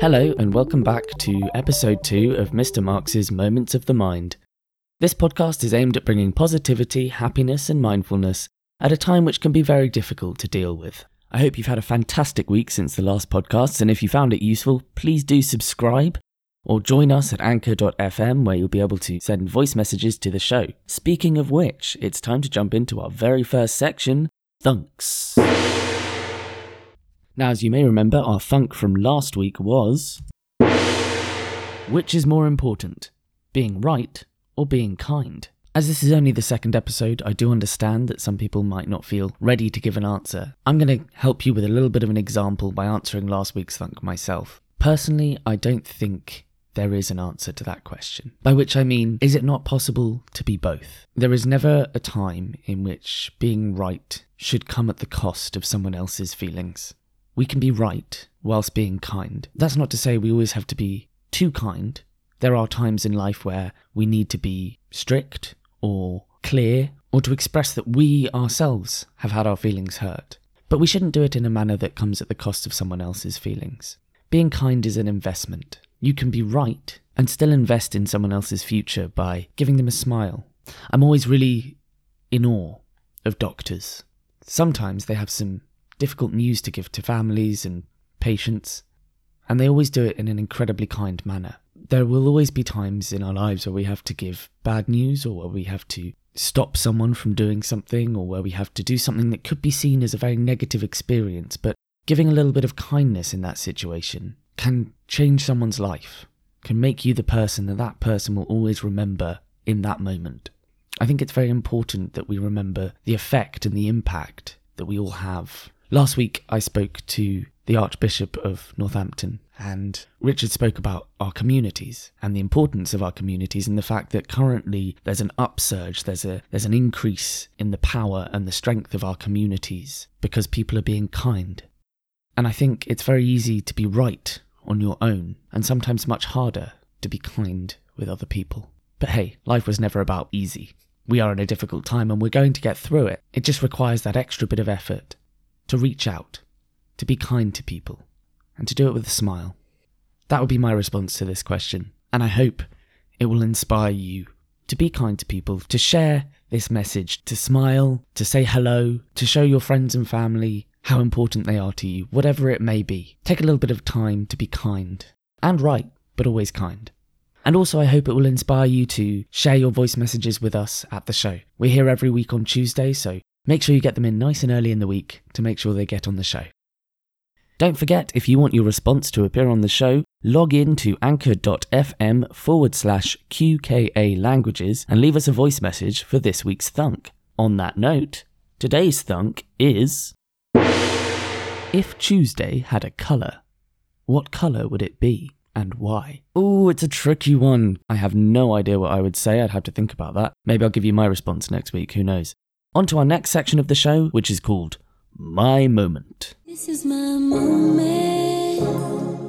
Hello, and welcome back to episode 2 of Mr. Marks's Moments of the Mind. This podcast is aimed at bringing positivity, happiness, and mindfulness at a time which can be very difficult to deal with. I hope you've had a fantastic week since the last podcast, and if you found it useful, please do subscribe or join us at anchor.fm where you'll be able to send voice messages to the show. Speaking of which, it's time to jump into our very first section Thunks. Now, as you may remember, our thunk from last week was Which is more important, being right or being kind? As this is only the second episode, I do understand that some people might not feel ready to give an answer. I'm going to help you with a little bit of an example by answering last week's thunk myself. Personally, I don't think there is an answer to that question. By which I mean, is it not possible to be both? There is never a time in which being right should come at the cost of someone else's feelings. We can be right whilst being kind. That's not to say we always have to be too kind. There are times in life where we need to be strict or clear or to express that we ourselves have had our feelings hurt. But we shouldn't do it in a manner that comes at the cost of someone else's feelings. Being kind is an investment. You can be right and still invest in someone else's future by giving them a smile. I'm always really in awe of doctors. Sometimes they have some difficult news to give to families and patients, and they always do it in an incredibly kind manner. There will always be times in our lives where we have to give bad news or where we have to stop someone from doing something or where we have to do something that could be seen as a very negative experience, but giving a little bit of kindness in that situation can change someone's life, can make you the person that that person will always remember in that moment. I think it's very important that we remember the effect and the impact that we all have Last week, I spoke to the Archbishop of Northampton, and Richard spoke about our communities and the importance of our communities and the fact that currently there's an upsurge, there's a there's an increase in the power and the strength of our communities because people are being kind. And I think it's very easy to be right on your own, and sometimes much harder to be kind with other people. But hey, life was never about easy. We are in a difficult time and we're going to get through it. It just requires that extra bit of effort to reach out, to be kind to people, and to do it with a smile. That would be my response to this question, and I hope it will inspire you to be kind to people, to share this message, to smile, to say hello, to show your friends and family how important they are to you, whatever it may be. Take a little bit of time to be kind and right, but always kind. And also, I hope it will inspire you to share your voice messages with us at the show. We're here every week on Tuesday, so Make sure you get them in nice and early in the week to make sure they get on the show. Don't forget, if you want your response to appear on the show, log in to anchor.fm forward slash QKA languages and leave us a voice message for this week's thunk. On that note, today's thunk is If Tuesday had a colour, what colour would it be and why? Oh, it's a tricky one. I have no idea what I would say. I'd have to think about that. Maybe I'll give you my response next week. Who knows? On to our next section of the show, which is called My Moment. This is my moment.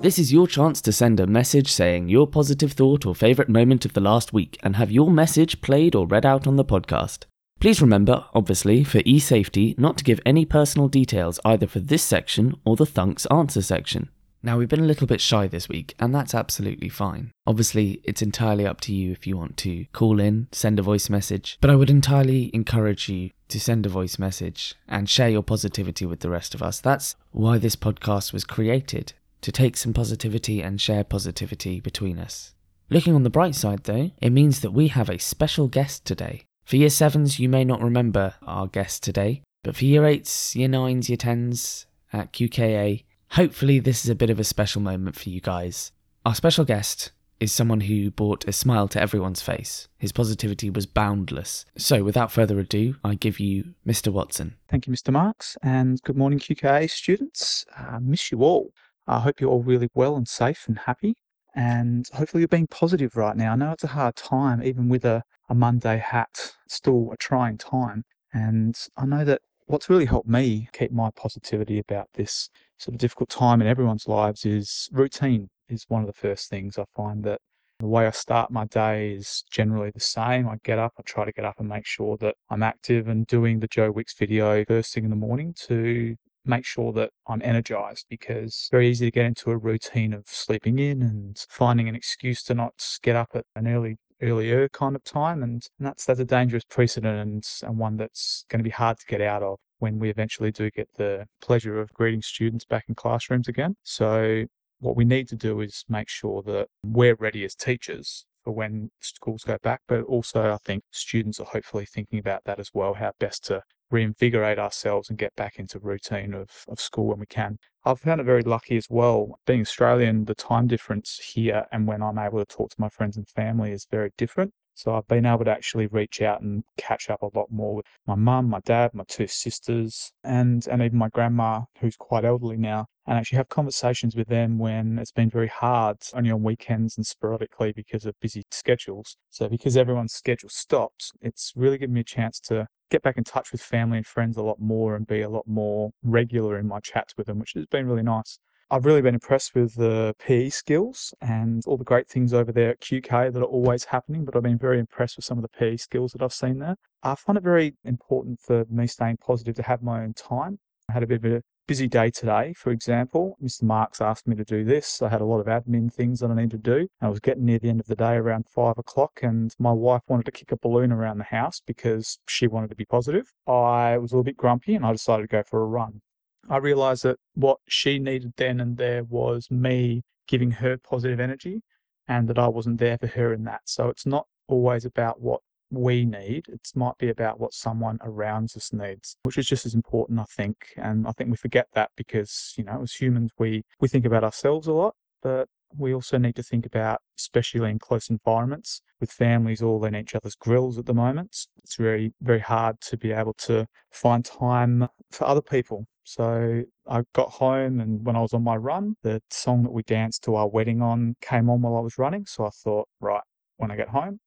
This is your chance to send a message saying your positive thought or favourite moment of the last week and have your message played or read out on the podcast. Please remember, obviously, for e safety, not to give any personal details either for this section or the Thunks answer section. Now, we've been a little bit shy this week, and that's absolutely fine. Obviously, it's entirely up to you if you want to call in, send a voice message, but I would entirely encourage you to send a voice message and share your positivity with the rest of us. That's why this podcast was created to take some positivity and share positivity between us. Looking on the bright side, though, it means that we have a special guest today. For year sevens, you may not remember our guest today, but for year eights, year nines, year tens at QKA, Hopefully, this is a bit of a special moment for you guys. Our special guest is someone who brought a smile to everyone's face. His positivity was boundless. So, without further ado, I give you Mr. Watson. Thank you, Mr. Marks, and good morning, QKA students. Uh, miss you all. I hope you're all really well and safe and happy, and hopefully, you're being positive right now. I know it's a hard time, even with a, a Monday hat, still a trying time. And I know that what's really helped me keep my positivity about this sort of difficult time in everyone's lives is routine is one of the first things I find that the way I start my day is generally the same. I get up, I try to get up and make sure that I'm active and doing the Joe Wicks video first thing in the morning to make sure that I'm energized because it's very easy to get into a routine of sleeping in and finding an excuse to not get up at an early earlier kind of time and, and that's that's a dangerous precedent and, and one that's going to be hard to get out of when we eventually do get the pleasure of greeting students back in classrooms again. So what we need to do is make sure that we're ready as teachers for when schools go back, but also I think students are hopefully thinking about that as well, how best to reinvigorate ourselves and get back into routine of, of school when we can. I've found it very lucky as well. Being Australian, the time difference here and when I'm able to talk to my friends and family is very different. So I've been able to actually reach out and catch up a lot more with my mum, my dad, my two sisters, and and even my grandma, who's quite elderly now, and actually have conversations with them when it's been very hard, only on weekends and sporadically because of busy schedules. So because everyone's schedule stopped, it's really given me a chance to get back in touch with family and friends a lot more and be a lot more regular in my chats with them, which has been really nice. I've really been impressed with the PE skills and all the great things over there at QK that are always happening, but I've been very impressed with some of the PE skills that I've seen there. I find it very important for me staying positive to have my own time. I had a bit of a busy day today, for example. Mr. Marks asked me to do this. I had a lot of admin things that I needed to do. I was getting near the end of the day around five o'clock, and my wife wanted to kick a balloon around the house because she wanted to be positive. I was a little bit grumpy and I decided to go for a run. I realized that what she needed then and there was me giving her positive energy and that I wasn't there for her in that. So it's not always about what we need. It might be about what someone around us needs, which is just as important, I think. And I think we forget that because, you know, as humans, we, we think about ourselves a lot, but we also need to think about, especially in close environments with families all in each other's grills at the moment. It's very, very hard to be able to find time for other people so I got home, and when I was on my run, the song that we danced to our wedding on came on while I was running. So I thought, right, when I get home,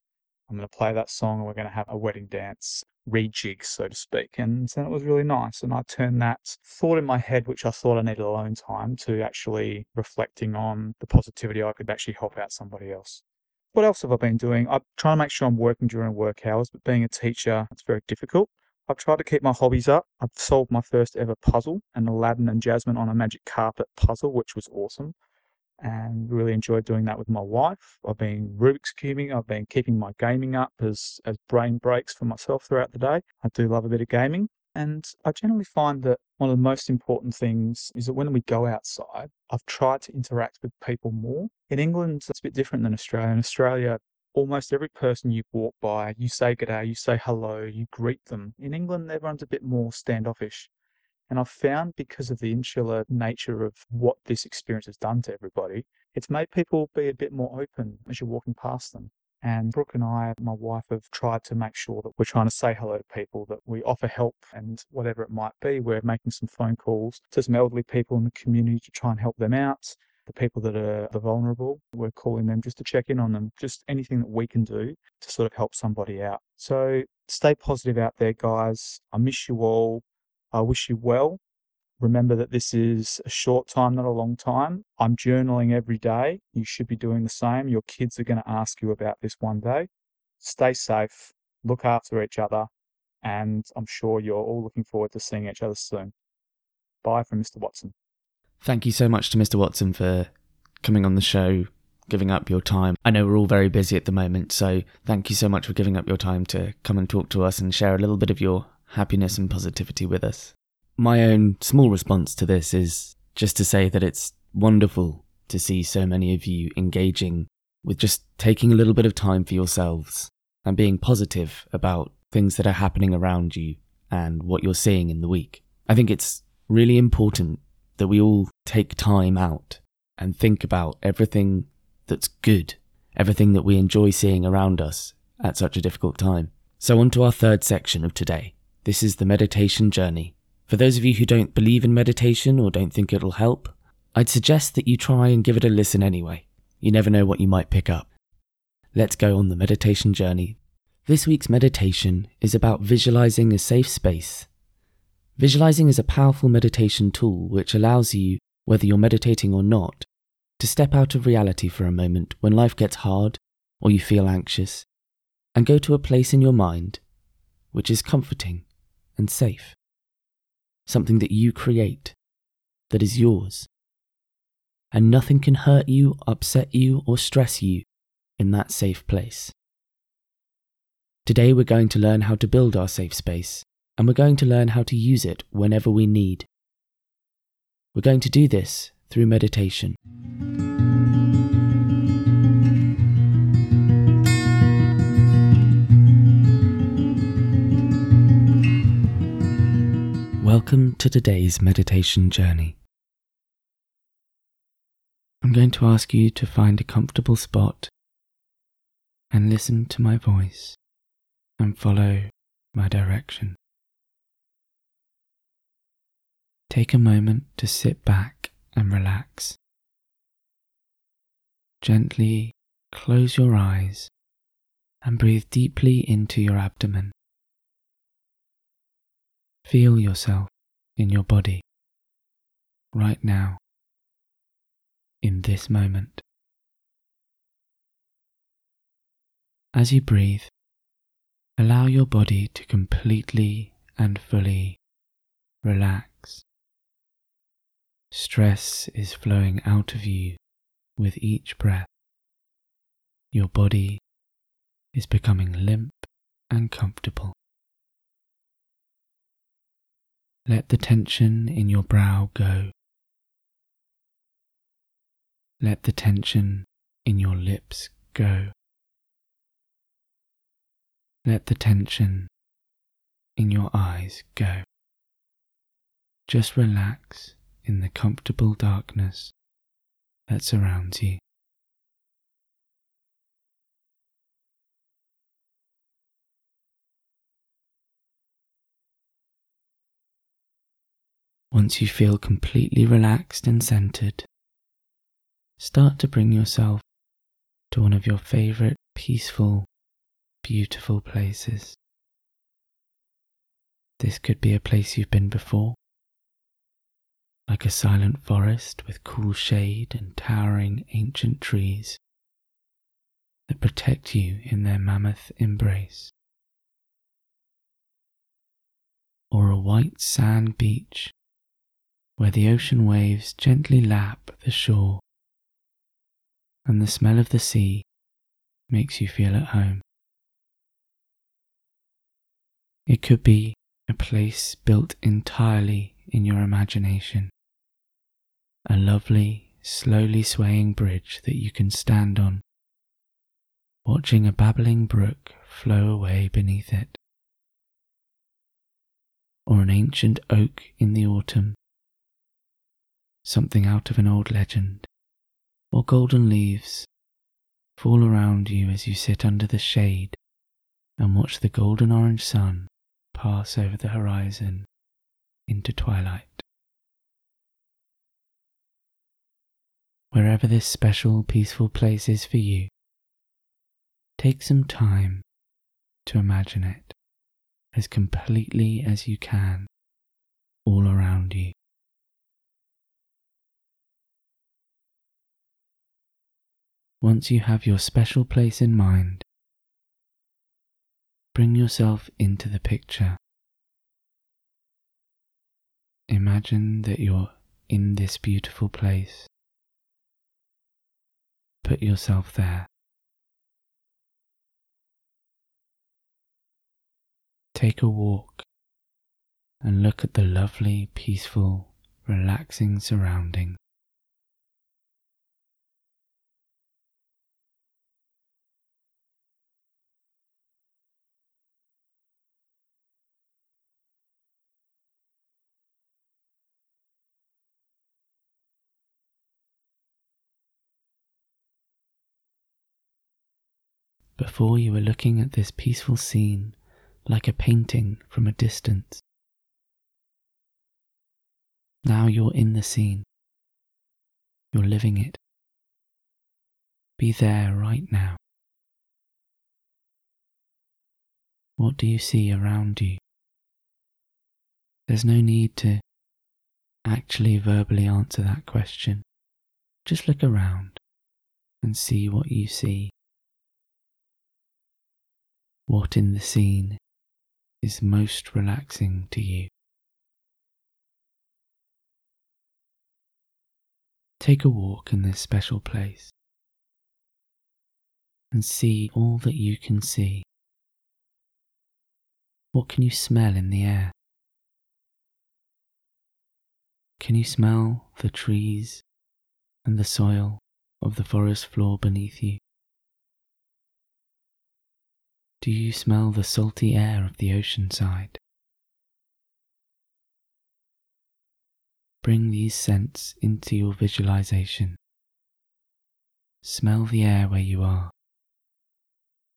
I'm going to play that song and we're going to have a wedding dance rejig, so to speak. And then it was really nice. And I turned that thought in my head, which I thought I needed alone time, to actually reflecting on the positivity I could actually help out somebody else. What else have I been doing? I'm trying to make sure I'm working during work hours, but being a teacher, it's very difficult. I've tried to keep my hobbies up. I've solved my first ever puzzle, an Aladdin and Jasmine on a magic carpet puzzle, which was awesome. And really enjoyed doing that with my wife. I've been Rubik's cubing. I've been keeping my gaming up as, as brain breaks for myself throughout the day. I do love a bit of gaming. And I generally find that one of the most important things is that when we go outside, I've tried to interact with people more. In England, it's a bit different than Australia. In Australia, almost every person you walk by, you say good day, you say hello, you greet them. In England, everyone's a bit more standoffish. And I've found because of the insular nature of what this experience has done to everybody, it's made people be a bit more open as you're walking past them. And Brooke and I, my wife, have tried to make sure that we're trying to say hello to people, that we offer help and whatever it might be. We're making some phone calls to some elderly people in the community to try and help them out the people that are the vulnerable. We're calling them just to check in on them, just anything that we can do to sort of help somebody out. So stay positive out there, guys. I miss you all. I wish you well. Remember that this is a short time, not a long time. I'm journaling every day. You should be doing the same. Your kids are going to ask you about this one day. Stay safe, look after each other, and I'm sure you're all looking forward to seeing each other soon. Bye from Mr. Watson. Thank you so much to Mr. Watson for coming on the show, giving up your time. I know we're all very busy at the moment, so thank you so much for giving up your time to come and talk to us and share a little bit of your happiness and positivity with us. My own small response to this is just to say that it's wonderful to see so many of you engaging with just taking a little bit of time for yourselves and being positive about things that are happening around you and what you're seeing in the week. I think it's really important that we all take time out and think about everything that's good, everything that we enjoy seeing around us at such a difficult time. So, on to our third section of today. This is the meditation journey. For those of you who don't believe in meditation or don't think it'll help, I'd suggest that you try and give it a listen anyway. You never know what you might pick up. Let's go on the meditation journey. This week's meditation is about visualizing a safe space Visualizing is a powerful meditation tool which allows you, whether you're meditating or not, to step out of reality for a moment when life gets hard or you feel anxious, and go to a place in your mind which is comforting and safe. something that you create, that is yours. And nothing can hurt you, upset you, or stress you in that safe place. Today, we're going to learn how to build our safe space, and we're going to learn how to use it whenever we need. We're going to do this through meditation. Welcome to today's meditation journey. I'm going to ask you to find a comfortable spot and listen to my voice and follow my direction. Take a moment to sit back and relax. Gently close your eyes and breathe deeply into your abdomen. Feel yourself in your body right now, in this moment. As you breathe, allow your body to completely and fully relax. Stress is flowing out of you with each breath. Your body is becoming limp and comfortable. Let the tension in your brow go. Let the tension in your lips go. Let the tension in your eyes go. Just relax in the comfortable darkness that surrounds you. Once you feel completely relaxed and centered, start to bring yourself to one of your favorite peaceful, beautiful places. This could be a place you've been before, like a silent forest with cool shade and towering ancient trees that protect you in their mammoth embrace. Or a white sand beach where the ocean waves gently lap the shore, and the smell of the sea makes you feel at home. It could be a place built entirely in your imagination, a lovely, slowly swaying bridge that you can stand on, watching a babbling brook flow away beneath it, or an ancient oak in the autumn something out of an old legend, or golden leaves fall around you as you sit under the shade and watch the golden orange sun pass over the horizon into twilight. Wherever this special, peaceful place is for you, take some time to imagine it as completely as you can all around you. Once you have your special place in mind, bring yourself into the picture. Imagine that you're in this beautiful place. Put yourself there. Take a walk and look at the lovely, peaceful, relaxing surroundings. Before you were looking at this peaceful scene like a painting from a distance. Now you're in the scene. You're living it. Be there right now. What do you see around you? There's no need to actually verbally answer that question. Just look around and see what you see what in the scene is most relaxing to you. Take a walk in this special place and see all that you can see. What can you smell in the air? Can you smell the trees and the soil of the forest floor beneath you? Do you smell the salty air of the ocean side? Bring these scents into your visualization. Smell the air where you are.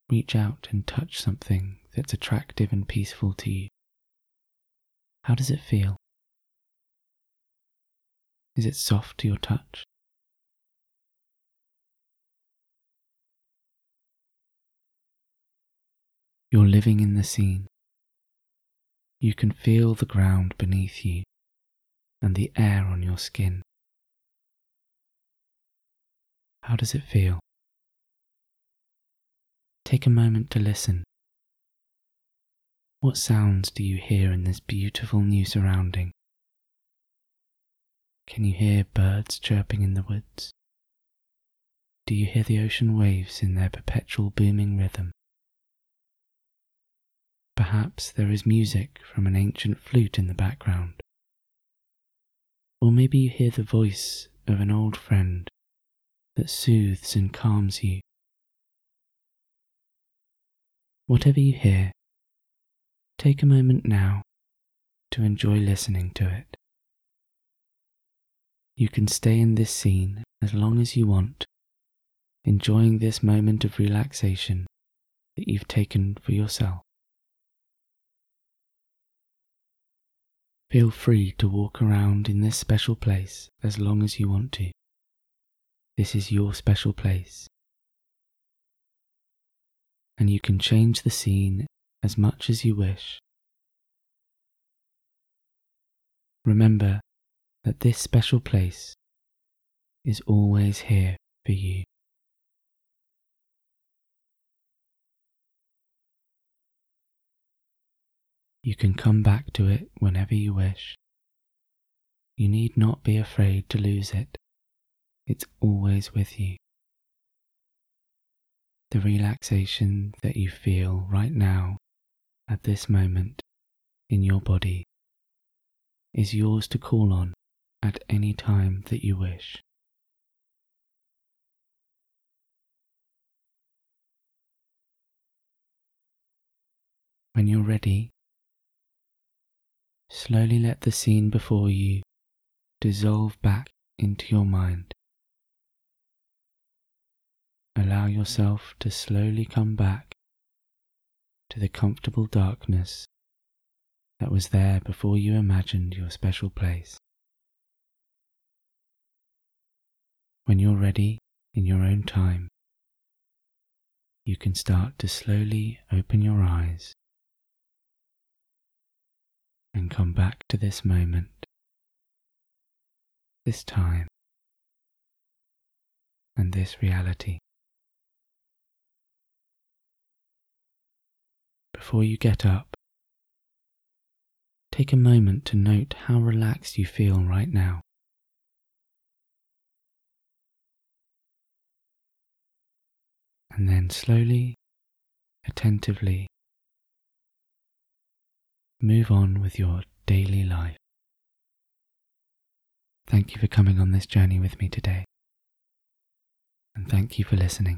Reach out and touch something that's attractive and peaceful to you. How does it feel? Is it soft to your touch? You're living in the scene. You can feel the ground beneath you and the air on your skin. How does it feel? Take a moment to listen. What sounds do you hear in this beautiful new surrounding? Can you hear birds chirping in the woods? Do you hear the ocean waves in their perpetual booming rhythm? Perhaps there is music from an ancient flute in the background. Or maybe you hear the voice of an old friend that soothes and calms you. Whatever you hear, take a moment now to enjoy listening to it. You can stay in this scene as long as you want, enjoying this moment of relaxation that you've taken for yourself. Feel free to walk around in this special place as long as you want to. This is your special place. And you can change the scene as much as you wish. Remember that this special place is always here for you. You can come back to it whenever you wish. You need not be afraid to lose it. It's always with you. The relaxation that you feel right now at this moment in your body is yours to call on at any time that you wish. When you're ready, slowly let the scene before you dissolve back into your mind. Allow yourself to slowly come back to the comfortable darkness that was there before you imagined your special place. When you're ready in your own time, you can start to slowly open your eyes and come back to this moment, this time, and this reality. Before you get up, take a moment to note how relaxed you feel right now. and then slowly, attentively move on with your daily life. Thank you for coming on this journey with me today, and thank you for listening.